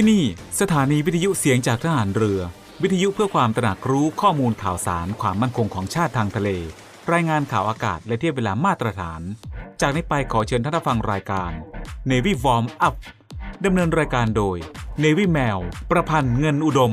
ที่นี่สถานีวิทยุเสียงจากทหารเรือ วิทยุเพื่อความตระหนักรู้ข้อมูลข่าวสารความมั่นคงของชาติทางทะเล รายงานข่าวอากาศและเทียบเวลามาตรฐาน จากนี้ไปขอเชิญท่านฟังรายการ Navy Warm Up ดำเนินรายการโดย Navy Mail ประพันธ์เงินอุดม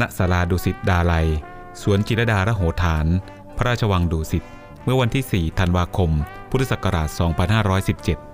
ณศาลาดุสิตดาลัย สวนจิรดาระโหฐาน พระราชวังดุสิต เมื่อวันที่ 4 ธันวาคม พุทธศักราช 2517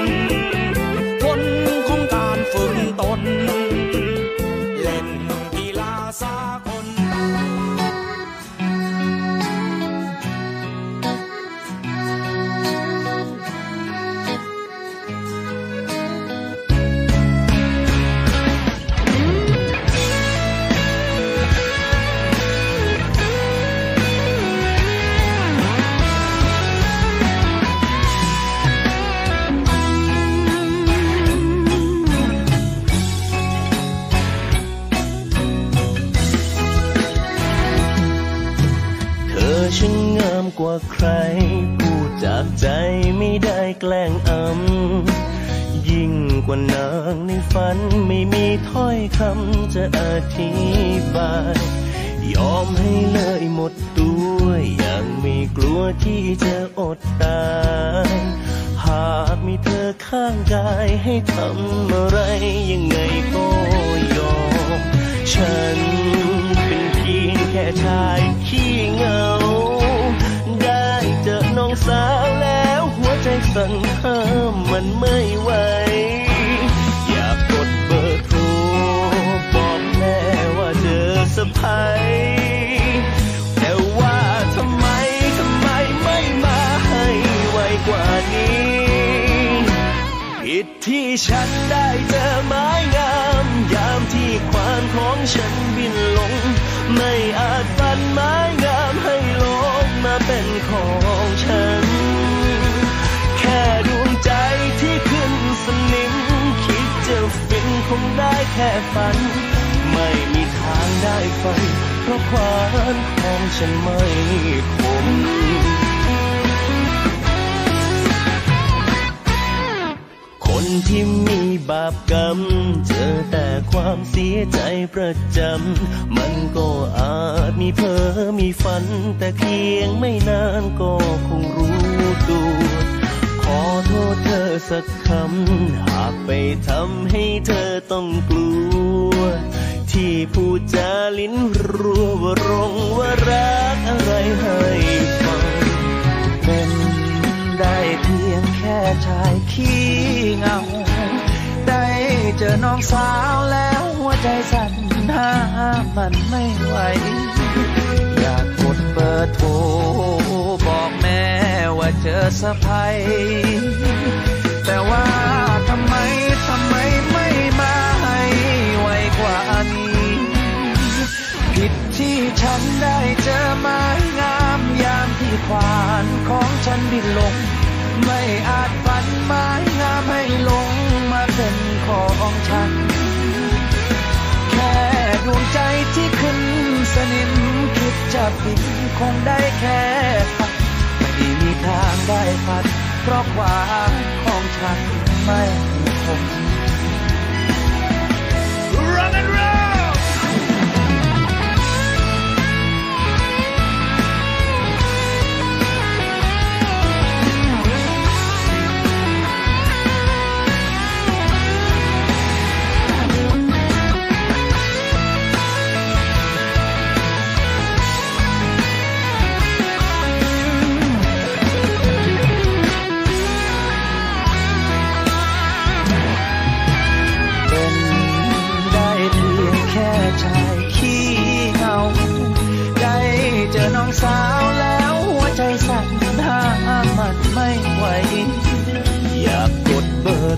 ว่าใคร พูดจากใจไม่ได้แกล้งอำ ยิ่งกว่านางในฝันไม่มีถ้อยคำจะอธิบาย ยอมให้เลยหมดตัวอย่างไม่กลัวที่จะอดตายหากมีเธอข้างกายให้ทำอะไรยังไงก็ยอม ฉันเป็นเพียงแค่ชายขี้เงา สาวแล้วหัวใจสั่นห้ามมันไม่ไหว อยากกดเบอร์โทรบอกแม่ว่าเจอสะพายแต่ว่าทำไมทำไมไม่มาให้ไวกว่า ดที่ฉันได้เจอไม้งามยามที่ควานของฉันบินลง ไม่อาจปันไม้งามให้โลกมาเป็นของฉัน แค่ดวงใจที่ขึ้นสนิม คิดจะฟินคงได้แค่ฝัน ไม่มีทางได้ฝันเพราะควานของฉันไม่คม คนที่มีบาปกรรม เจอแต่ความเสียใจประจำ มันก็อาจมีเพ้อมีฝัน แต่เพียงไม่นานก็คงรู้ตัวขอโทษเธอสักคำ หากไปทำให้เธอต้องกลัว ที่พูดจาลิ้นรัวว่ารงว่ารักอะไรให้ ได้เพียงแค่ชายขี้เงา ได้เจอน้องสาวแล้วหัวใจสั่นห้ามมันไม่ไหว อยากกดเปิดโทรบอกแม่ว่าเจอสะพายแต่ว่าทำไมทำไมไม่มาให้ไวกว่านี้ ผิดที่ฉันได้ จะผิดคงได้แค่ฝันไม่มีทางได้ฝันเพราะความของฉันไม่คง Run and run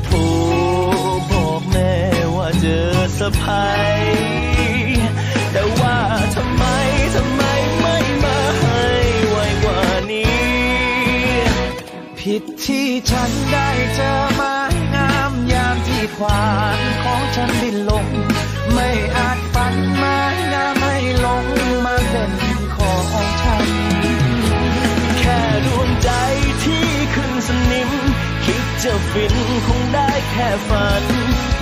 โทรบอกแม่ว่าเจอสะพายแต่ว่าทำไมทำไมไม่มาให้ไวกว่านี้ ผิดที่ฉันได้เจอไม้งามยามที่ขวานของฉันบินลง ไม่อาจฝันไม้งามให้ลงมาเป็นของฉัน ฟินคงได้แค่ฝัน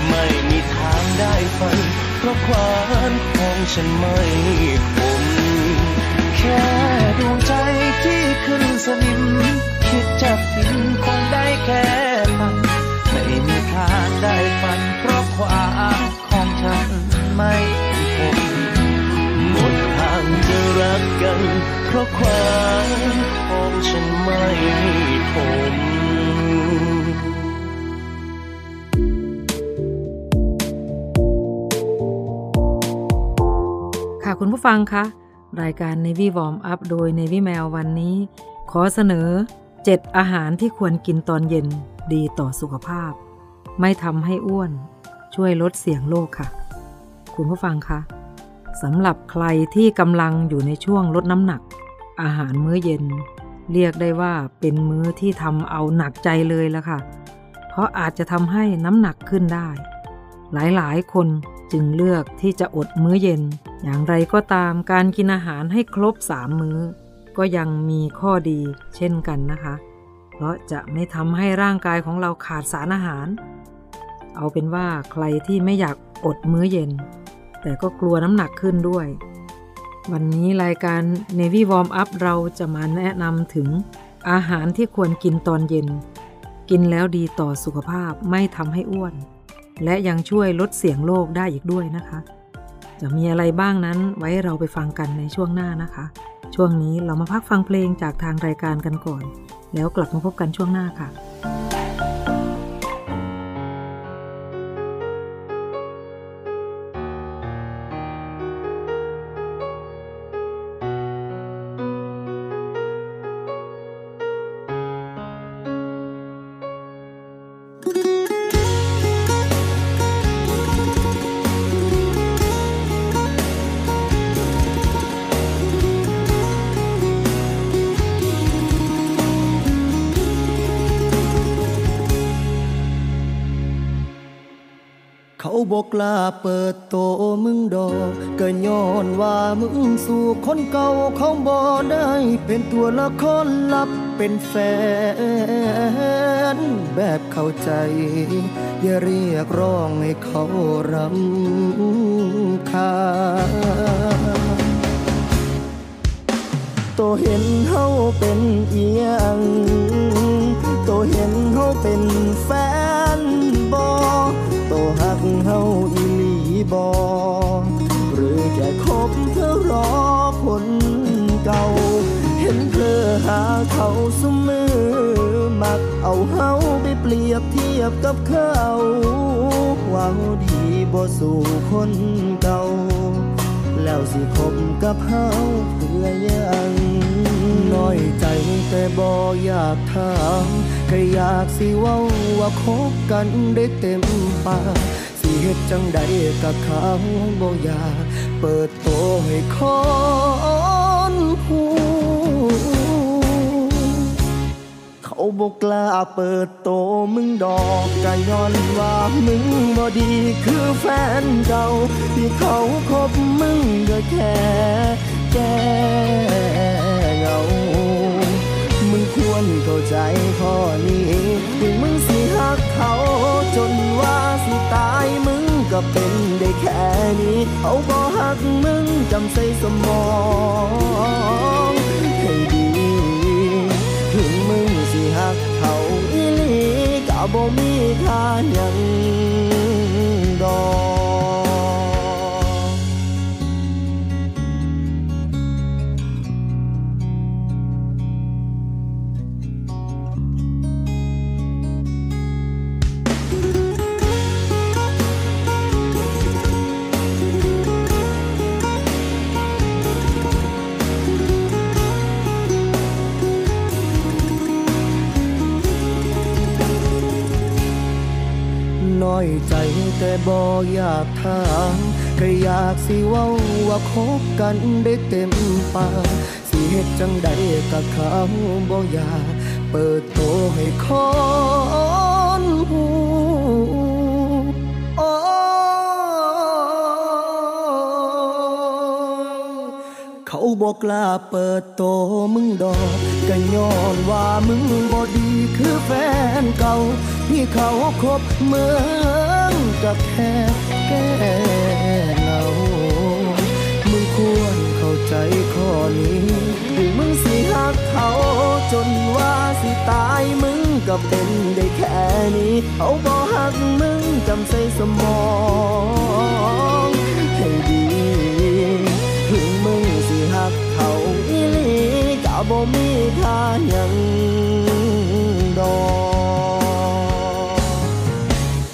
ไม่มีทางได้ฝัน เพราะความของฉันไม่คง ผู้ฟังคะ รายการ Navy Warm Up โดย Navy Mail วันนี้ ขอเสนอ 7 อาหารที่ควรกินตอนเย็นดีต่อสุขภาพ ไม่ทำให้อ้วน ช่วยลดเสี่ยงโรคค่ะ คุณผู้ฟังคะสำหรับใครที่กำลังอยู่ในช่วงลดน้ำหนัก อาหารมื้อเย็น เรียกได้ว่าเป็นมื้อที่ทำเอาหนักใจเลยละค่ะ เพราะอาจจะทำให้น้ำหนักขึ้นได้ หลายๆ คน จึงเลือกที่จะอดมื้อเย็น อย่างไรก็ตามการกินอาหารให้ครบ3มื้อ ก็ยังมีข้อดีเช่นกันนะคะ เพราะจะไม่ทำให้ร่างกายของเราขาดสารอาหาร เอาเป็นว่าใครที่ไม่อยากอดมื้อเย็น แต่ก็กลัวน้ำหนักขึ้นด้วย วันนี้รายการ Navy Warm Up เราจะมาแนะนำถึงอาหารที่ควรกินตอนเย็น กินแล้วดีต่อสุขภาพไม่ทำให้อ้วน และยังช่วยลดเสียงโรคได้อีกด้วยนะคะ จะมีอะไรบ้างนั้นไว้เราไปฟังกันในช่วงหน้านะคะ ช่วงนี้เรามาพักฟังเพลงจากทางรายการกันก่อน แล้วกลับมาพบกันช่วงหน้าค่ะ กล้าเปิดโตมึงดอกก็ย้อนว่ามึงสู่คนเก่าเขาบ่ได้ เป็นตัวละครลับเป็นแฟน แบบเข้าใจ อย่าเรียกร้องให้เขารำคาญตัวเห็นเฮาเป็นเอียงโตเห็นเฮาเป็นแฟนบอ ตหักเฮาอีหลีบอหรือแค่คบเพื่อรอคนเก่า เห็นเธอหาเขาสมือ มักเอาเฮาไปเปรียบเทียบกับเขาหวังดีบ่สู่คนเก่า แล้วสิคบกับเฮาเพื่อยังน้อยใจแต่บ่อยากถามก็อยากสิเว้าว่า คบกันได้เต็มปากสิเฮ็ดจังใดกับเขาบ่อยากเปิดโตให้คนหูเขาบอกกล้าเปิดโตมึงดอกก็ย้อนว่ามึงบ่ดีคือแฟนเก่าที่เขาคบมึงก็แค่แก นี้เขาบ่หักมึงจำใส่สมองให้ดีถึงมึงสิหักเขาอีหลีก็บ่มีค่าหยัง บ่อยากถามก็อยากสิเว้าว่าคบกันได้เต็มปากสิเฮ็ดจังใดกับเขาบ่อยากเปิดโตให้คนหูโอ้เขาบอกกล้าเปิดโตมึงดอกก็ย้อนว่ามึงบ่ดีคือแฟนเก่า ที่เขาคบเมืองกับแค่แก้เหงามึงควรเข้าใจข้อนี้ถึงมึงสิหักเขาจนว่าสิตายมึงก็เป็นได้แค่นี้เขาบ่หักมึงจำใส่สมองให้ดีถึงมึงสิหักเขาอีหลีก็บ่มีค่าหยังดอก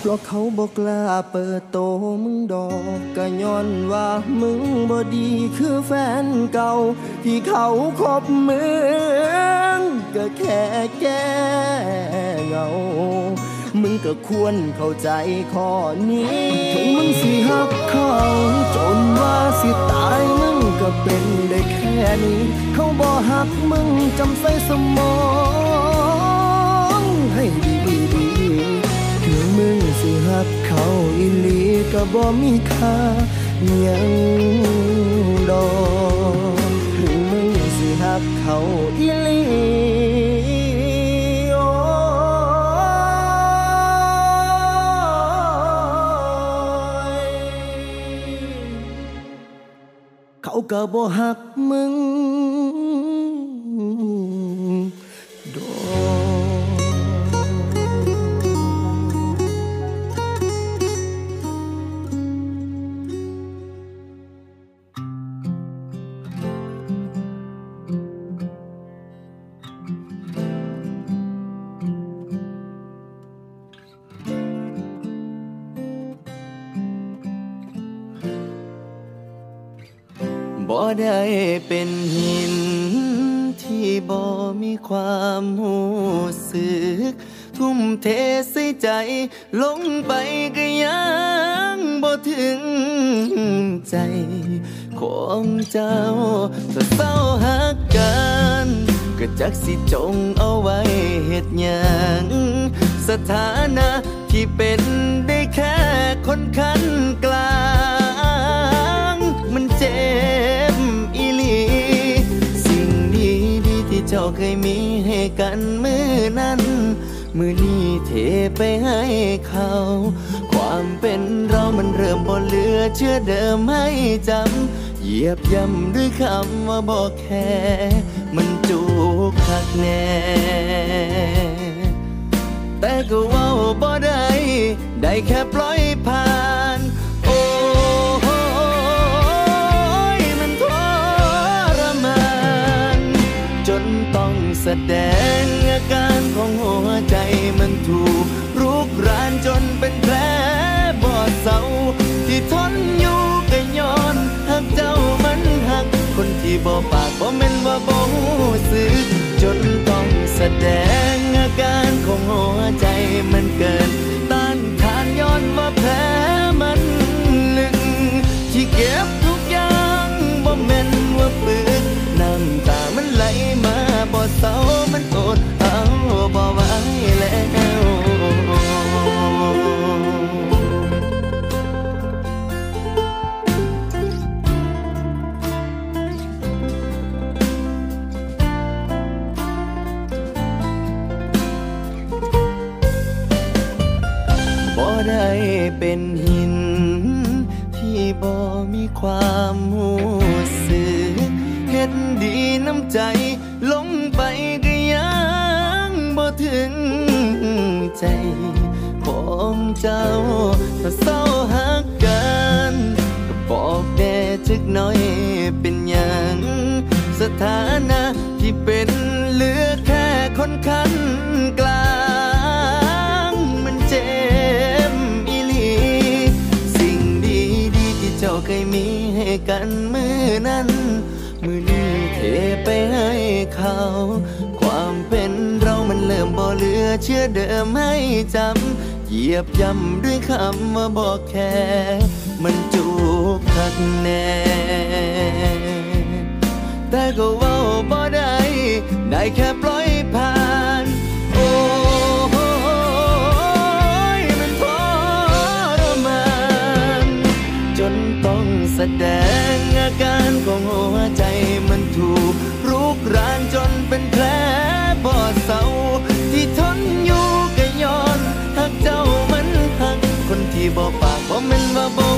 ราะเขาบอกกล้าเปิดโตมึงดอกก็ย้อนว่ามึงบ่ดีคือแฟนเก่า ที่เขาคบมึงก็แค่แก้เหงา มึงก็ควรเข้าใจข้อนี้ถึงมึงสิหักเขาจนว่าสิตายมึงก็เป็นได้แค่นี้ เขาบ่หักมึงจำใส่สมองให้ สิหักเขาอีหลีก็บ่มีค่ายังดอกถึงมึงสิหักเขาอีหลีโอเขาก็บ่หักมึง บ่ได้เป็นหิน ที่บ่มีความหูสึก ทุ่มเทใส่ใจ ลงไปก็ยังบ่ถึงใจ ของเจ้าถ้าเศร้าหักกันก็จักสิจงเอาไว้เฮ็ดหยังสถานะที่เป็นได้แค่คนคันกลาง เจ้าเคยมีให้กันมือนั้นมือนี้เทไปให้เขา ความเป็นเรามันเริ่มบ่เหลือเชื่อเดิมให้จำ เหยียบย่ำด้วยคำว่าบอกแค่ มันจูกคักแน่ แต่ก็ว่าบ่ได้ ได้แค่ปล่อยผ่าน แสดงอาการของหัวใจมันถูกรุกรานจนเป็นแผลบอดเศร้าที่ทนอยู่ก็ย้อนหักเจ้ามันหัก คนที่บ่ปากบ่แม่นว่าบ่รู้สึกจนต้องแสดงอาการของหัวใจมันเกินต้านทานย้อนว่าแผลมันลึกที่เก็บทุกอย่างบ่แม่นว่าปึกน้ำตามันไหลมาบ่เศร้ามันอดเอาบ่ไหวแล้วบ่ได้เป็นหินที่บ่มีความ ใจลงไปก็ยังบ่ถึงใจของเจ้า ถ้าเศร้าหักกันก็บอกแด่จักน่อยเป็นหยังสถานะที่เป็นเหลือแค่คนคันกลางมันเจ็บอีหลี สิ่งดีดีๆที่เจ้าเคยมีให้กันมือนั้น เขา ความเป็นเรามันเริ่มบ่เหลือเชื่อเดิมให้จำเหยียบย่ำด้วยคำว่าบอกแค่ มันจุกคักแน่แต่ก็ว้าบ่ได้ได้แค่ปล่อยผ่านโอ้ยมันทรมานจนต้องแสดงอาการของหัวใจมันถูก รานจนเป็นแผลบอดเศร้าที่ทนอยู่ก็ย้อนหักเจ้ามันหักคนที่บอกปากว่ามันว่าบ่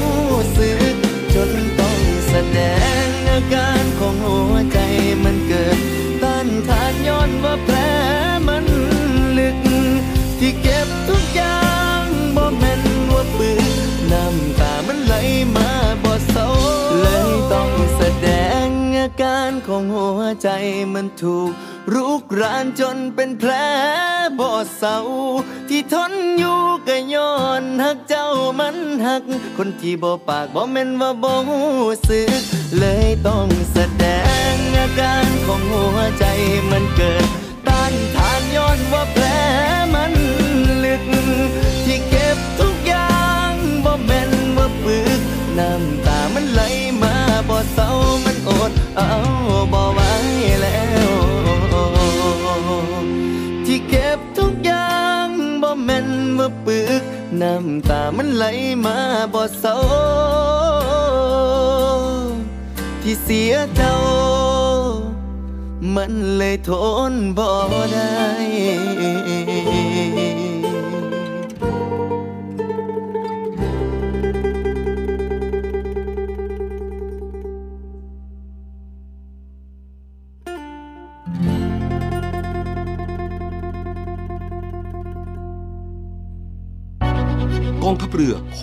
สึกจนต้องแสดงอาการของหัวใจมันเกิดต้านทานย้อนว่าแผลมันลึกที่เก็บ การของหัวใจมันถูกรุกรานจนเป็นแผลบ่เศร้าที่ทนอยู่ก็ย้อนหักเจ้ามันหัก คนที่บ่ปากบ่แม่นว่าบ่หูสึก เลยต้องแสดงอาการของหัวใจ เอาบ่ไหวแล้ว ที่เก็บทุกอย่างบ่แม่นว่าปึก น้ำตามันไหลมาบ่เศร้าที่เสียเจ้า มันเลยทนบ่ได้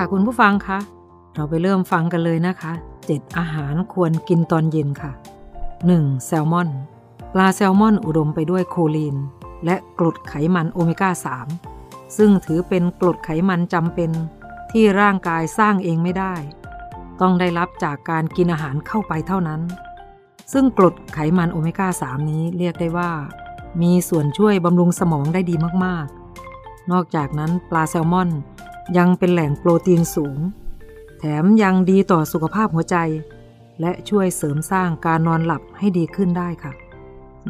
ค่ะคุณผู้ฟังคะ เราไปเริ่มฟังกันเลยนะคะ 7 อาหารควรกินตอนเย็นค่ะ 1. แซลมอน ปลาแซลมอนอุดมไปด้วยโคลีน และกรดไขมันโอเมก้า 3 ซึ่งถือเป็นกรดไขมันจำเป็นที่ร่างกายสร้างเองไม่ได้ ต้องได้รับจากการกินอาหารเข้าไปเท่านั้น ซึ่งกรดไขมันโอเมก้า 3 นี้เรียกได้ว่า มีส่วนช่วยบำรุงสมองได้ดีมากๆ นอกจากนั้นปลาแซลมอน ยังเป็นแหล่งโปรตีนสูง แถมยังดีต่อสุขภาพหัวใจ และช่วยเสริมสร้างการนอนหลับให้ดีขึ้นได้ค่ะ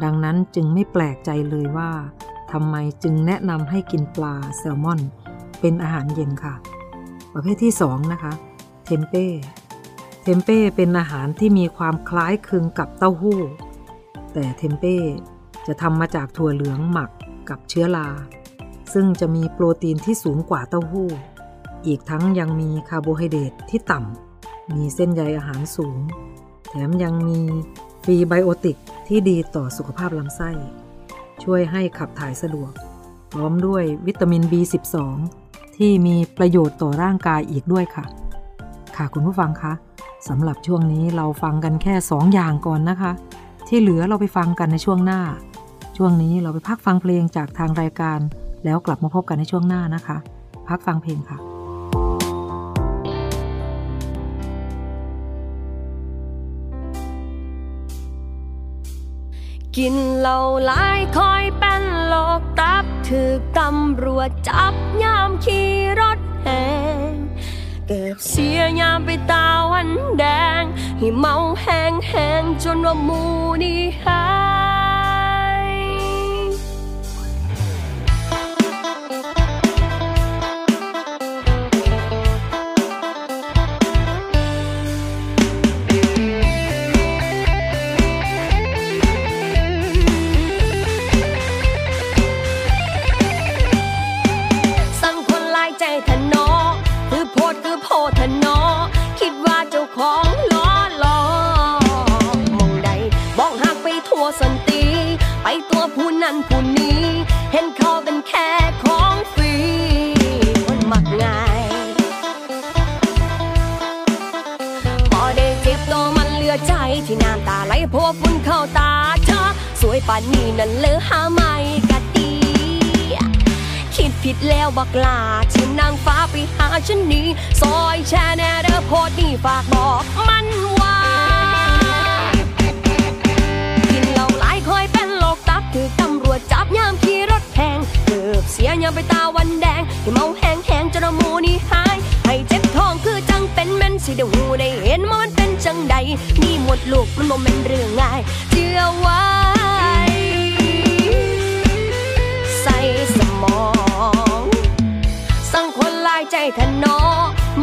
ดังนั้นจึงไม่แปลกใจเลยว่าทำไมจึงแนะนำให้กินปลาแซลมอน เป็นอาหารเย็นค่ะ ประเภทที่ 2 นะคะ เทมเป้ เทมเป้เป็นอาหารที่มีความคล้ายคลึงกับเต้าหู้ แต่เทมเป้จะทำมาจากถั่วเหลืองหมักกับเชื้อรา ซึ่งจะมีโปรตีนที่สูงกว่าเต้าหู้ อีกทั้งยังมีคาร์โบไฮเดรตที่ต่ำ มีเส้นใยอาหารสูง แถมยังมีพรีไบโอติกที่ดีต่อสุขภาพลำไส้ ช่วยให้ขับถ่ายสะดวก พร้อมด้วยวิตามิน B12 ที่มีประโยชน์ต่อร่างกายอีกด้วยค่ะ ค่ะคุณผู้ฟังคะสำหรับช่วงนี้เราฟังกันแค่ 2 อย่างก่อนนะคะ ที่เหลือเราไปฟังกันในช่วงหน้า ช่วงนี้เราไปพักฟังเพลงจากทางรายการ แล้วกลับมาพบกันในช่วงหน้านะคะ พักฟังเพลงค่ะ กินเหล้าหลายคอยเป็นโลกตับถือตำรวจจับยามขี่รถแหงเก็บเสียยามไปตาวันแดง ให้เมาแหงแหงจนว่ามูนี่หาานนี้นั่นเลือหาไม่กะดีคิดผิดแล้วบักลาชิมนางฟ้าไปหาฉันนี้ซอยแชแนเด้อโพดนี่ฝากบอกมันว่ากินเหล้าหลายคอยเป็นโรคตับถือตำรวจจับยามขี่รถแพงเกือบเสียยามไปตาวันแดงที่เมาแห้งแห้งจนเอาหมูนี่หายให้เจ็บท้องคือจังเป็นแม่นสิเดหูได้เห็นว่ามันเป็นจังใดนี่หมดลูกมันบ่แม่นเรื่องง่ายเชื่อว้ใมอง สั่งคนลายใจทะนอ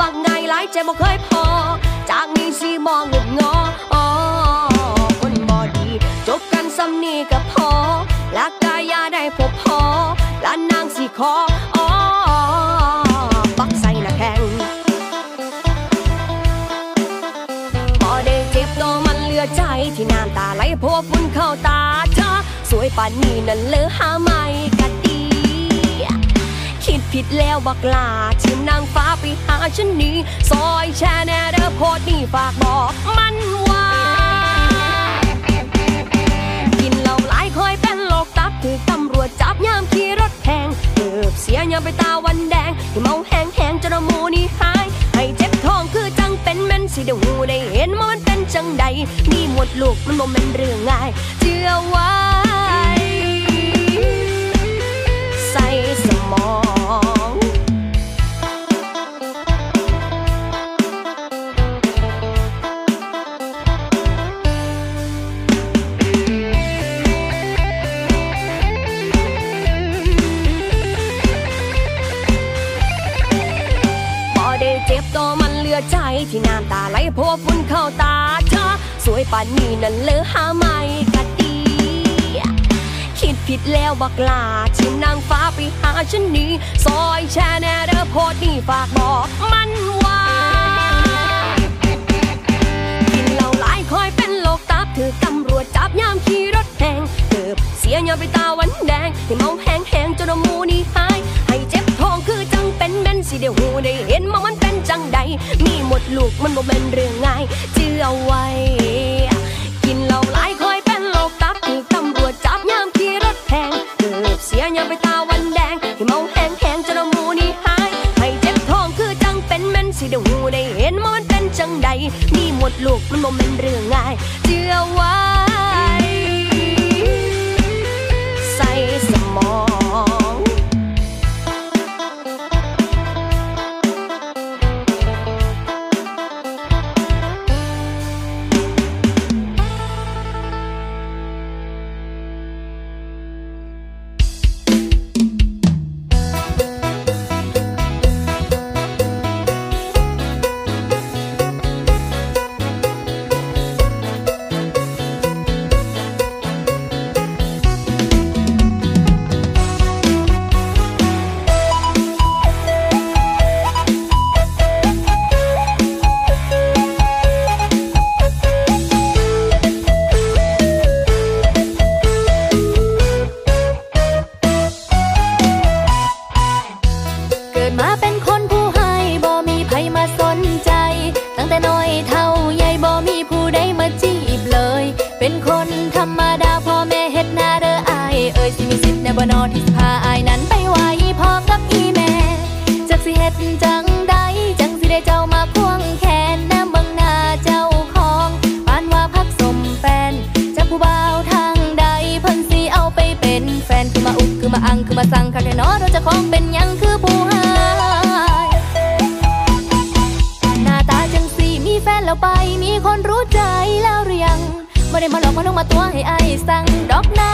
มักง่ายหลายใจบ่เคยพอ จากนี้สิมองหงุดงออ๋อคนบ่ดี จบกันซ้ำนี่ก็พอลักกายาได้พบพอและนนางสิขออ๋อปักใส่หน้าแข้งพอได้เจ็บตัวมันเหลือใจที่น้ำตาไหลเพราะว่าฝุ่นเข้าตาเธอสวยป่านนี้นั่นเลอหาไม่ ผิดแล้วบักลาชิมนางฟ้าไปหาฉันนี้ซอยแชแนเด้อโพดนี่ฝากบอกมันว่า กินเหล้าหลายคอยเป็นโรคตับถือตำรวจจับยามขี่รถแพงเกือบเสียยามไปตาวันแดงที่เมาแห้งแห้งจนเอาหมูนี่หาย ให้เจ็บท้องคือจังเป็นแม่นสิเดี๋ยวหูได้เห็นมันเป็นจังใดนี่หมดลูกมันบ่แม่นเรื่องง่ายเชื่อว้ใสมองพอได้เจ็บตัวมันเหลือใจที่น้ำตาไหลพราะว่าฝุ่นเข้าตาเธอสวยป่านนี้นั่นเลือหาไม่ ผิดแล้วบักลาชิมนางฟ้าไปหาฉันนี้ซอยแช่แนเด้อโพดนี่ฝากบอกมันว่ากินเหล้าหลายคอยเป็นโรคตับถือตำรวจจับยามขี่รถแหงเกือบเสียยาไปตาวันแดงที่เมาแหงแหงจนมูนี่หาย ให้เจ็บท้องคือจังเป็นแม่นสิเดี๋ยวหูได้เห็นว่ามันเป็นจังใด มีหมดลูกมันบ่เป็นเรื่องง่ายเชื่อเอาไว้ กินเหล้าหลายคอยเป็นโรคตับถือตำรวจจับยาม แพงเกือบเสียยังไปตาวันแดงให้มองแหงแหงจนเอามูนี่หาย ให้เจ็บท้องคือจังเป็นแม่นสิเดี๋หูได้เห็นว่ามันเป็นจังใดนี่หมดลูกมันบ่แม่นเรื่องง่ายเจือว่า บ่นอที่พาอายนั้นไปไหวพอกับอีแม่จักสิเฮ็ดจังใดจังสิได้เจ้ามาพ่วงแขนน้ำบังนาเจ้าของปานว่าพักสมแฟนจักผู้บ่าวทางใดพันสีเอาไปเป็นแฟนคือมาอุกคือมาอังคือมาสั่งคักแค่นอเราจะของเป็นยังคือผู้หาตาจังสีมีแล้วไปมีคนรู้ใจแล้วหรือยังไม่ได้มาหลอกมาลงมาตัวให้ไอสั่งดอกนา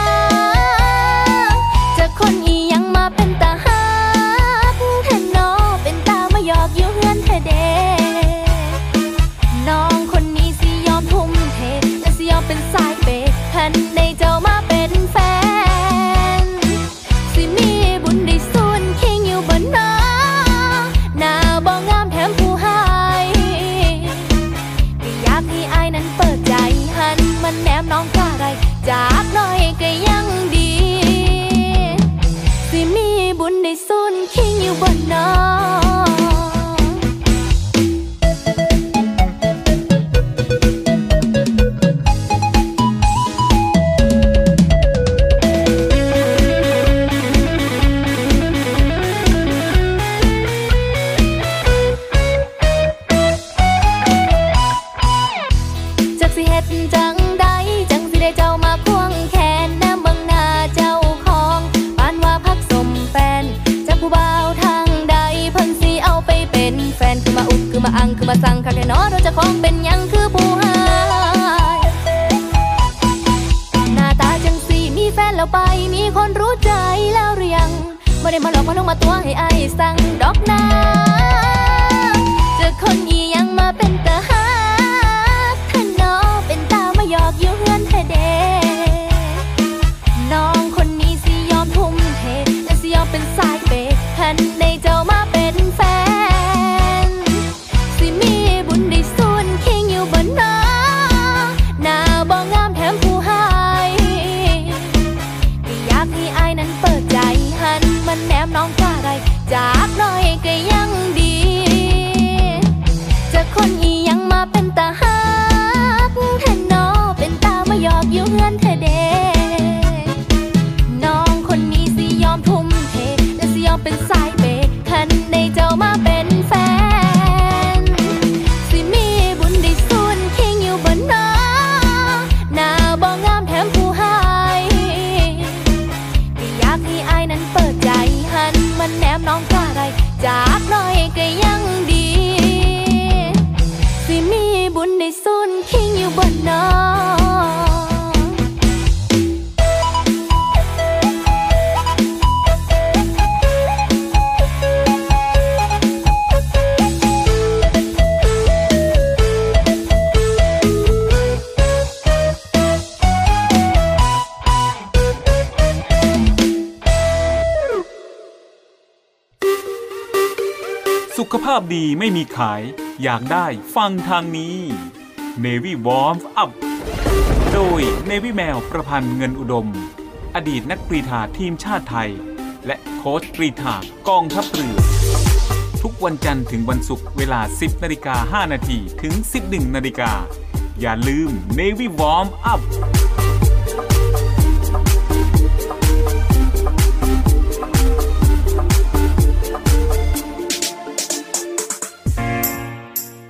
แล้ไปมีคนรู้ใจแล้วหรือยังไม่ได้มาหลอกมาลงมาตัวให้อายสั่งดอกนาจะคนยียังมาเป็นตาหา ขาย อยากได้ฟังทางนี้ Navy Warm Up โดย Navy แมวประพันธ์เงินอุดม อดีตนักกรีฑาทีมชาติไทย และโค้ชกรีฑากองทัพเรือ ทุกวันจันทร์ถึงวันศุกร์เวลา 10นาฬิกา5นาทีถึง 11นาฬิกาอย่าลืม Navy Warm Up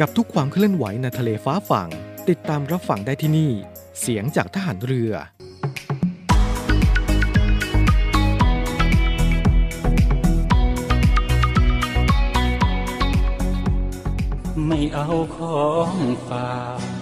กับทุกความเคลื่อนไหวในทะเลฟ้าฝั่ง ติดตามรับฟังได้ที่นี่ เสียงจากทหารเรือ ไม่เอาของฝาก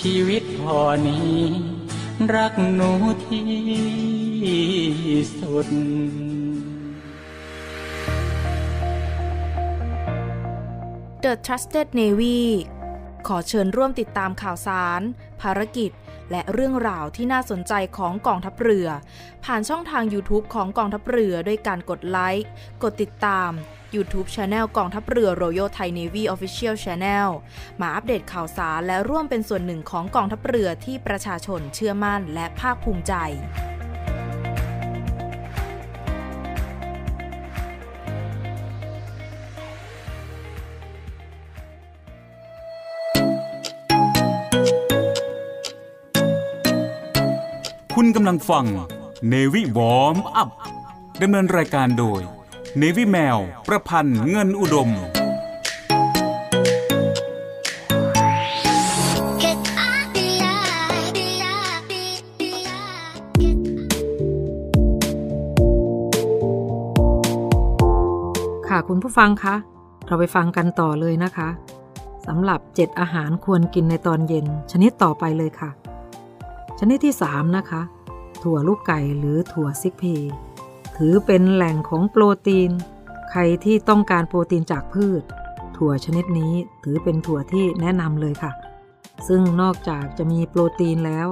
ชีวิตพอนี้ รักหนูที่สุด The Trusted Navy ขอเชิญร่วมติดตามข่าวสาร ภารกิจ และเรื่องราวที่น่าสนใจของกองทัพเรือ ผ่านช่องทาง YouTube ของกองทัพเรือด้วยการกดไลค์ กดติดตาม YouTube Channel กองทัพเรือ Royal Thai Navy Official Channel มาอัปเดตข่าวสารและร่วมเป็นส่วนหนึ่งของกองทัพเรือที่ประชาชนเชื่อมั่นและภาคภูมิใจคุณกำลังฟัง Navy Warm Up ดำเนินรายการโดย Navy แมว ประพันธ์เงินอุดม ค่ะคุณผู้ฟังคะ เราไปฟังกันต่อเลยนะคะสำหรับ 7 อาหารควรกินในตอนเย็น ชนิดต่อไปเลยค่ะ ชนิดที่ 3 นะคะ ถั่วลูกไก่หรือถั่ว chickpea ถือเป็นแหล่งของโปรตีน ใครที่ต้องการโปรตีนจากพืช ถั่วชนิดนี้ถือเป็นถั่วที่แนะนำเลยค่ะ ซึ่งนอกจากจะมีโปรตีนแล้ว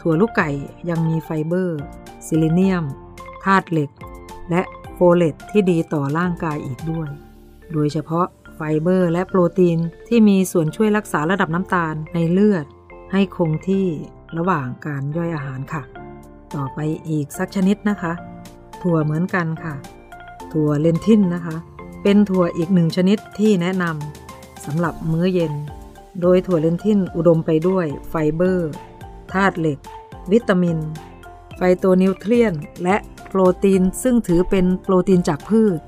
ถั่วลูกไก่ยังมีไฟเบอร์ ซีลีเนียม ธาตุเหล็ก และโฟเลตที่ดีต่อร่างกายอีกด้วย โดยเฉพาะไฟเบอร์และโปรตีนที่มีส่วนช่วยรักษาระดับน้ำตาลในเลือด ให้คงที่ระหว่างการย่อยอาหารค่ะ ต่อไปอีกสักชนิดนะคะ ถั่วเหมือนกันค่ะ ถั่ว lentil นะคะ เป็นถั่วอีกหนึ่งชนิดที่แนะนำสำหรับมื้อเย็น โดยถั่ว lentil อุดมไปด้วยไฟเบอร์ธาตุเหล็ก วิตามิน phytonutrient และโปรตีนซึ่งถือเป็นโปรตีนจากพืช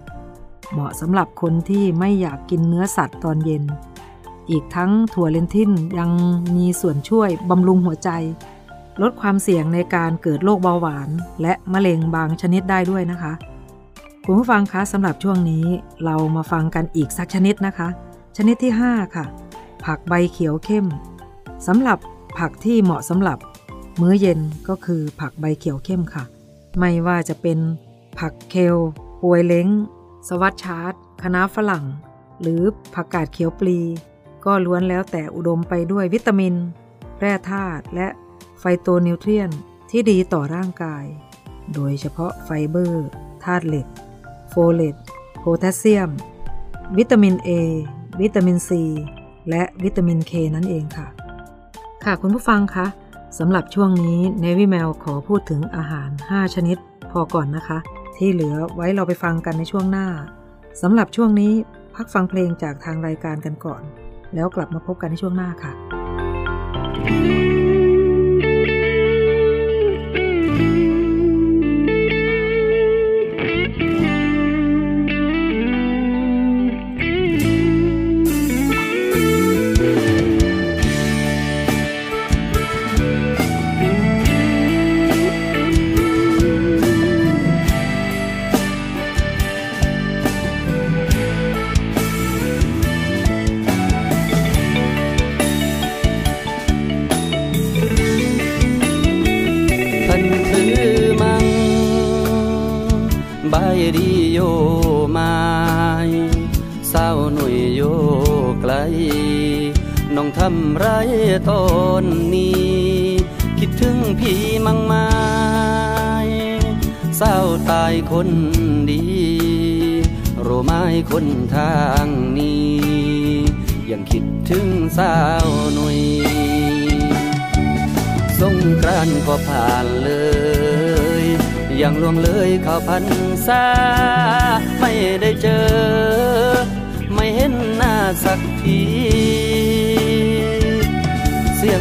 เหมาะสำหรับคนที่ไม่อยากกินเนื้อสัตว์ตอนเย็น อีกทั้งถั่วเลนทินยังมีส่วนช่วยบำรุงหัวใจ ลดความเสี่ยงในการเกิดโรคเบาหวาน และมะเร็งบางชนิดได้ด้วยนะคะคุณผู้ฟังคะสำหรับช่วงนี้เรามาฟังกันอีกสักชนิดนะคะ ชนิดที่ 5 ค่ะ ผักใบเขียวเข้มสำหรับผักที่เหมาะสำหรับ มื้อเย็นก็คือผักใบเขียวเข้มค่ะ ไม่ว่าจะเป็นผักเคลปวยเล้ง Swiss chard คะน้าฝรั่ง หรือผักกาดเขียวปลี ก็ล้วนแล้วแต่อุดมไปด้วยวิตามิน แร่ธาตุและ phytonutrient ที่ดีต่อร่างกาย โดยเฉพาะไฟเบอร์ธาตุเหล็ก โฟเลตโพแทสเซียม วิตามิน A วิตามิน C และวิตามิน K นั่นเองค่ะ ค่ะคุณผู้ฟังคะสำหรับช่วงนี้ Navy Mail ขอพูดถึงอาหาร 5 ชนิด พอก่อนนะคะ ที่เหลือไว้เราไปฟังกันในช่วงหน้าสำหรับช่วงนี้พักฟังเพลงจากทางรายการกันก่อน แล้วกลับมาพบกันในช่วงหน้าค่ะ「บ ตอนนี้คิดถึงพี่มังไม้เศร้าตายคนดี โรไม้คนทางนี้ ยังคิดถึงสาวหนุ่ยสงกรานก็ผ่านเลยยังล่วงเลยข้าพันษาไม่ได้เจอ ไม่เห็นหน้าสักที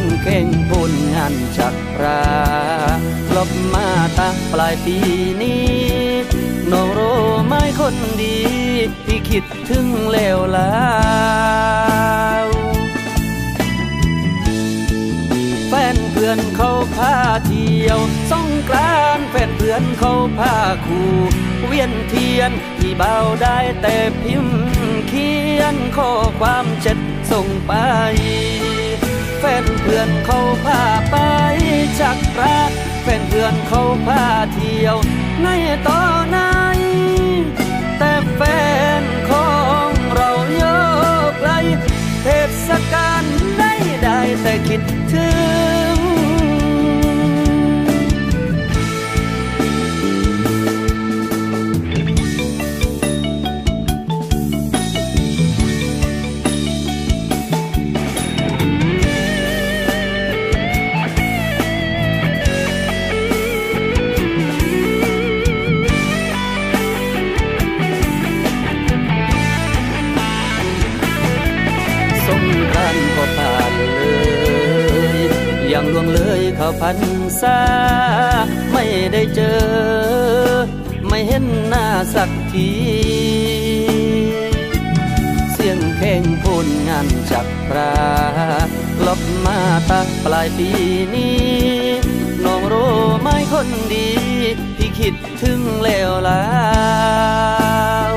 งเข่งพูนงานชักรากลบมาตาปลายปีนี้น้องโรไม่คนดี ที่คิดถึงแล้วแล้วแฟนเพื่อนเขาพาเที่ยวสงกรานแฟนเพื่อนเขาพาคู่ เวียนเทียนที่เบาได้แต่พิมพ์ เขียนข้อความเจ็ดส่งไป แฟนเพื่อนเขาพาไปจักรักแฟนเพื่อนเขาพาเที่ยวในตอนไหนแต่แฟนของเราโยกไกลเทศกาลได้ได้แต่คิดถึง เลยเข้าพันษาไม่ได้เจอ ไม่เห็นหน้าสักที เสียงแข่งพูนงานจักราลบมาตาปลายปีนี้น้องรู้ไหม่คนดีที่คิดถึงแล้วแล้ว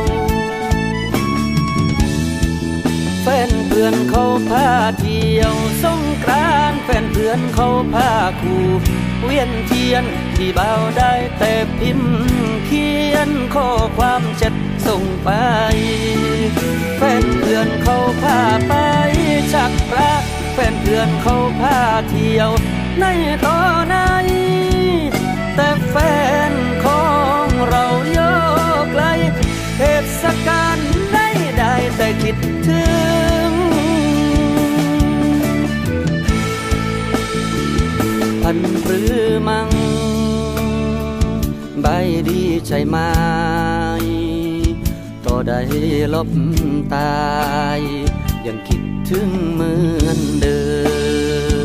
แฟนเพื่อนเขาพาเที่ยวสงกราน แฟนเพื่อนเขาพาคู่เวียนเทียนที่เบาได้แต่พิมพ์เขียนข้อความเจ็ดส่งไป แฟนเพื่อนเขาพาไปชักพระ แฟนเพื่อนเขาพาเที่ยวในตอนไหนแต่แฟนของเราโยกไกลเทศกาลได้ได้แต่คิดถึง นหรือมังใบดีใจไหมต่อได้ลบตาย ยังคิดถึงเหมือนเดิม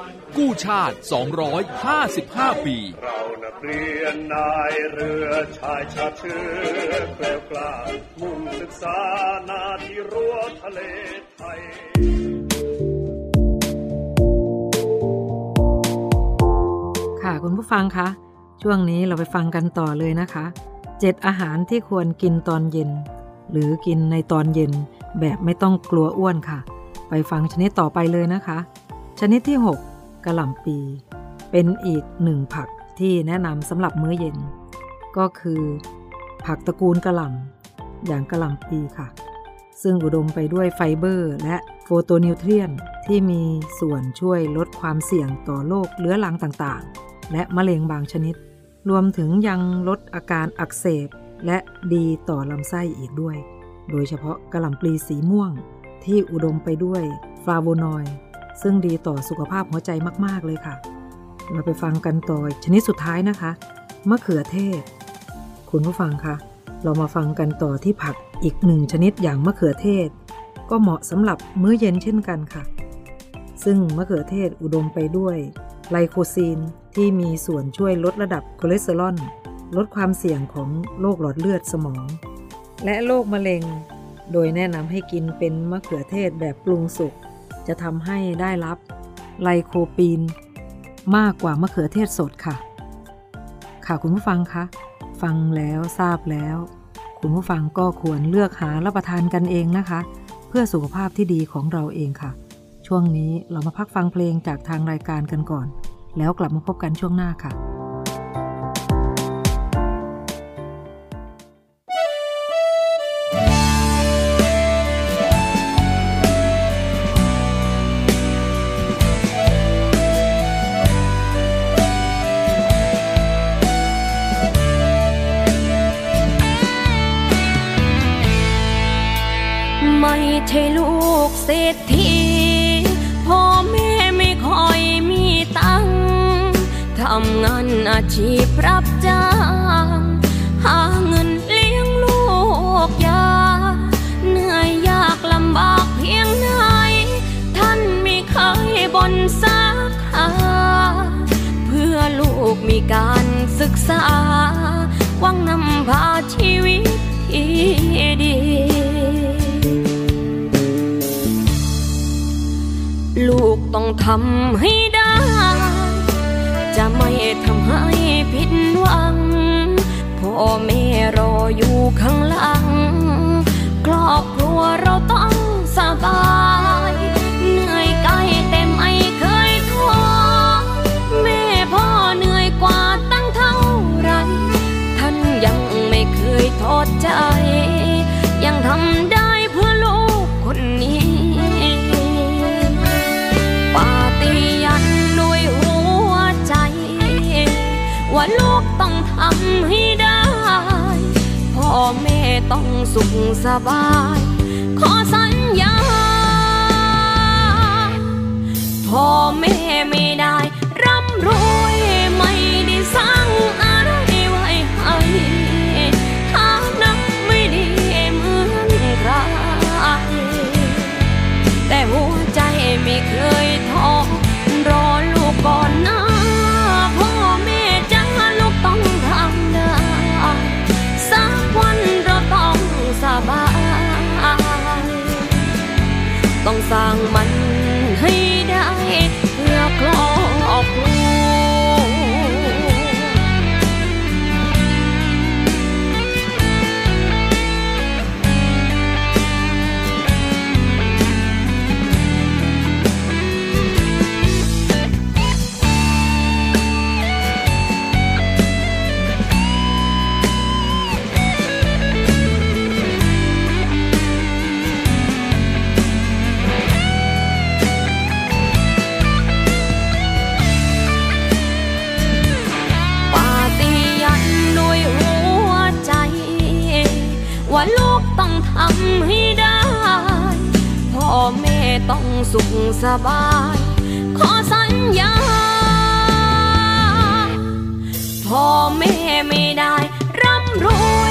กู้ชาติ 255 ปี เรานักเรียนนายเรือชายชาติเชื้อแกล้วกล้ามุ่งศึกษานาที่รั้วทะเลไทย ค่ะคุณผู้ฟังคะ ช่วงนี้เราไปฟังกันต่อเลยนะคะ เจ็ดอาหารที่ควรกินตอนเย็น หรือกินในตอนเย็นแบบไม่ต้องกลัวอ้วนค่ะ ไปฟังชนิดต่อไปเลยนะคะ ชนิดที่ 6 กะหล่ำปลี เป็นอีกหนึ่งผักที่แนะนำสำหรับมื้อเย็น ก็คือ ผักตระกูลกะหล่ำอย่างกะหล่ำปลีค่ะ ซึ่งอุดมไปด้วยไฟเบอร์ และ phytonutrient ที่มีส่วนช่วยลดความเสี่ยงต่อโรคเรื้อรังต่างๆ และมะเร็งบางชนิด รวมถึงยังลดอาการอักเสบและดีต่อลำไส้อีกด้วย โดยเฉพาะกะหล่ำปลีสีม่วงที่อุดมไปด้วยฟลาโวนอยด์ ซึ่งดีต่อสุขภาพหัวใจมาก ๆ เลยค่ะ เราไปฟังกันต่อชนิดสุดท้ายนะคะมะเขือเทศ คุณผู้ฟังคะเรามาฟังกันต่อที่ผักอีกหนึ่งชนิดอย่างมะเขือเทศ ก็เหมาะสำหรับมื้อเย็นเช่นกันค่ะ ซึ่งมะเขือเทศอุดมไปด้วยไลโคปีนที่มีส่วนช่วยลดระดับคอเลสเตอรอลลดความเสี่ยงของโรคหลอดเลือดสมอง และโรคมะเร็ง โดยแนะนำให้กินเป็นมะเขือเทศแบบปรุงสุก จะทำให้ได้รับไลโคปีน มากกว่ามะเขือเทศสดค่ะ ค่ะคุณผู้ฟังคะฟังแล้วทราบแล้ว คุณผู้ฟังก็ควรเลือกหารับประทานกันเองนะคะ เพื่อสุขภาพที่ดีของเราเองค่ะ ช่วงนี้เรามาพักฟังเพลงจากทางรายการกันก่อน แล้วกลับมาพบกันช่วงหน้าค่ะ ชีพรับจ้างหาเงินเลี้ยงลูกยาเหนื่อยยากลำบากเพียงไหนท่านไม่เคยบ่นสักคราเพื่อลูกมีการศึกษาหวังนำพาชีวิตที่ดีลูกต้องทำให้ ทำให้ผิดหวัง พ่อแม่รออยู่ข้างหลัง ครอบครัวเราต้องสบายเหนื่อยกายแต่ไม่เคยท้อแม่พ่อเหนื่อยกว่าตั้งเท่าไร ท่านยังไม่เคยทอดใจ ยังทำ ให้ได้ พ่อแม่ต้องสุขสบาย ขอสัญญา พ่อแม่ไม่ได้ร่ำรวยไม่ได้สร้างอะไรไว้ให้ฐานะไม่ดีเหมือนใครแต่หัวใจไม่เคย ต้องสุขสบาย ขอสัญญา พ่อแม่ไม่ได้ร่ำรวย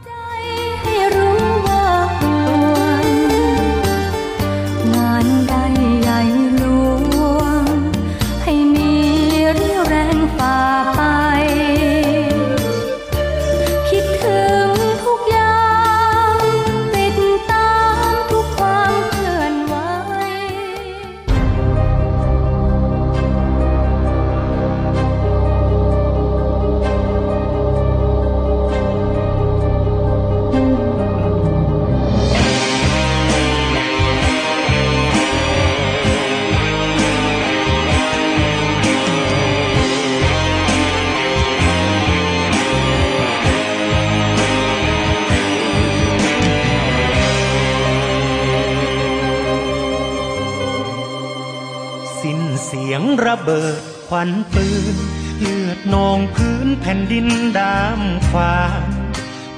ควันปืน เลือดนองพื้นแผ่นดินดามควาน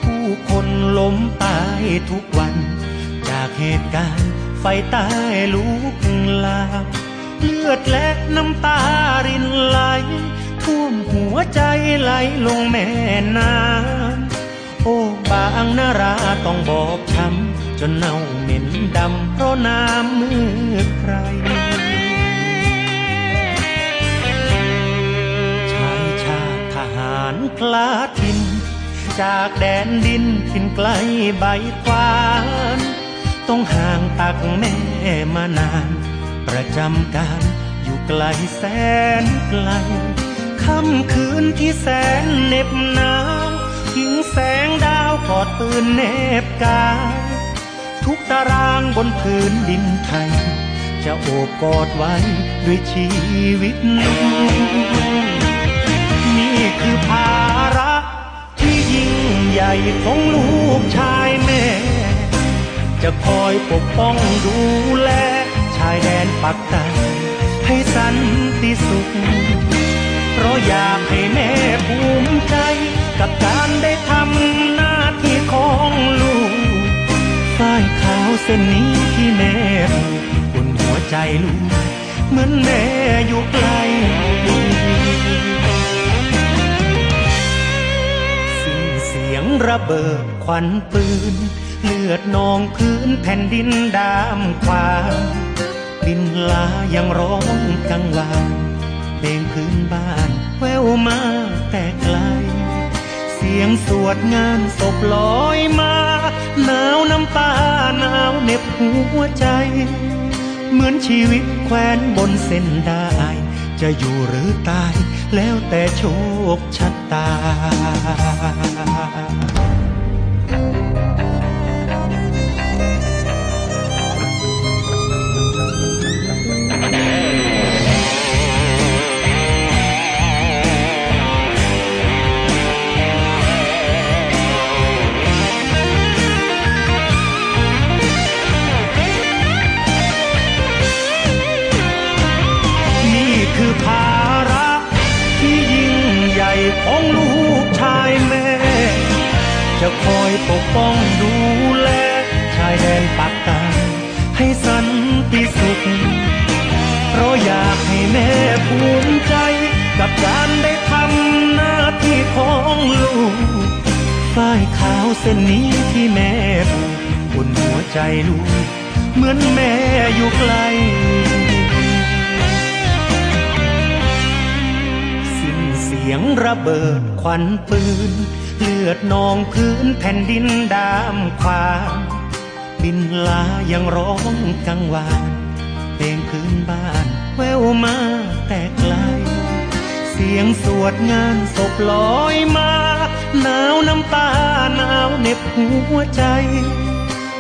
ผู้คนล้มตายทุกวัน จากเหตุการณ์ไฟใต้ลุกลามเลือดและน้ำตารินไหล ท่วมหัวใจไหลลงแม่น้ำโอ้บางนาราต้องบอบช้ำจนเน่าเหม็นดำเพราะน้ำมือใคร ทหารคลาทิน จากแดนดินทินไกลใบควานต้องห่างตักแม่มานาน ประจำการอยู่ไกลแสนไกลค่ำคืนที่แสนเหน็บหนาวทิ้งแสงดาวกอดปืนเนบกายทุกตารางบนพื้นดินไทย จะโอบกอดไว้ด้วยชีวิตนี่คือภาระที่ยิ่ง ใหญ่ของลูกชายแม่ จะคอยปกป้องดูแล ชายแดนปักใต้ให้สันติสุข เพราะอยากให้แม่ภูมิใจ กับการได้ทำหน้าที่ของลูกฝ้ายขาวเส้นนี้ที่แม่ผูกอุ่นหัวใจลูก เหมือนแม่อยู่ไกล ระเบิดควันปืน เลือดนองพื้นแผ่นดินดามควางดินลายังร้องกังวานเพลงพื้นบ้านแววมาแต่ไกล เสียงสวดงานศพลอยมาหนาวน้ำตาหนาวเหน็บหัวใจ เหมือนชีวิตแควนบนเส้นได้ จะอยู่หรือตาย แล้วแต่โชคชะตา วันปืน เลือดนองพื้นแผ่นดินดามควางบินลายังร้องกังวานเพลงพื้นบ้านแววมาแต่ไกล เสียงสวดงานศพลอยมาหนาวน้ำตาหนาวเหน็บหัวใจ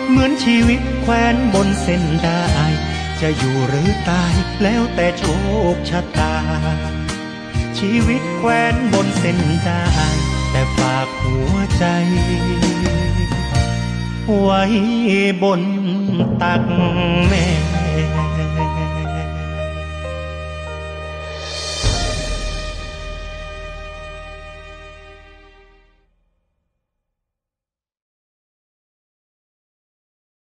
เหมือนชีวิตแควนบนเส้นได้ จะอยู่หรือตายแล้วแต่โชคชะตา ชีวิตแควนบนเส้นทางแต่ฝากหัวใจ ไว้บนตักแม่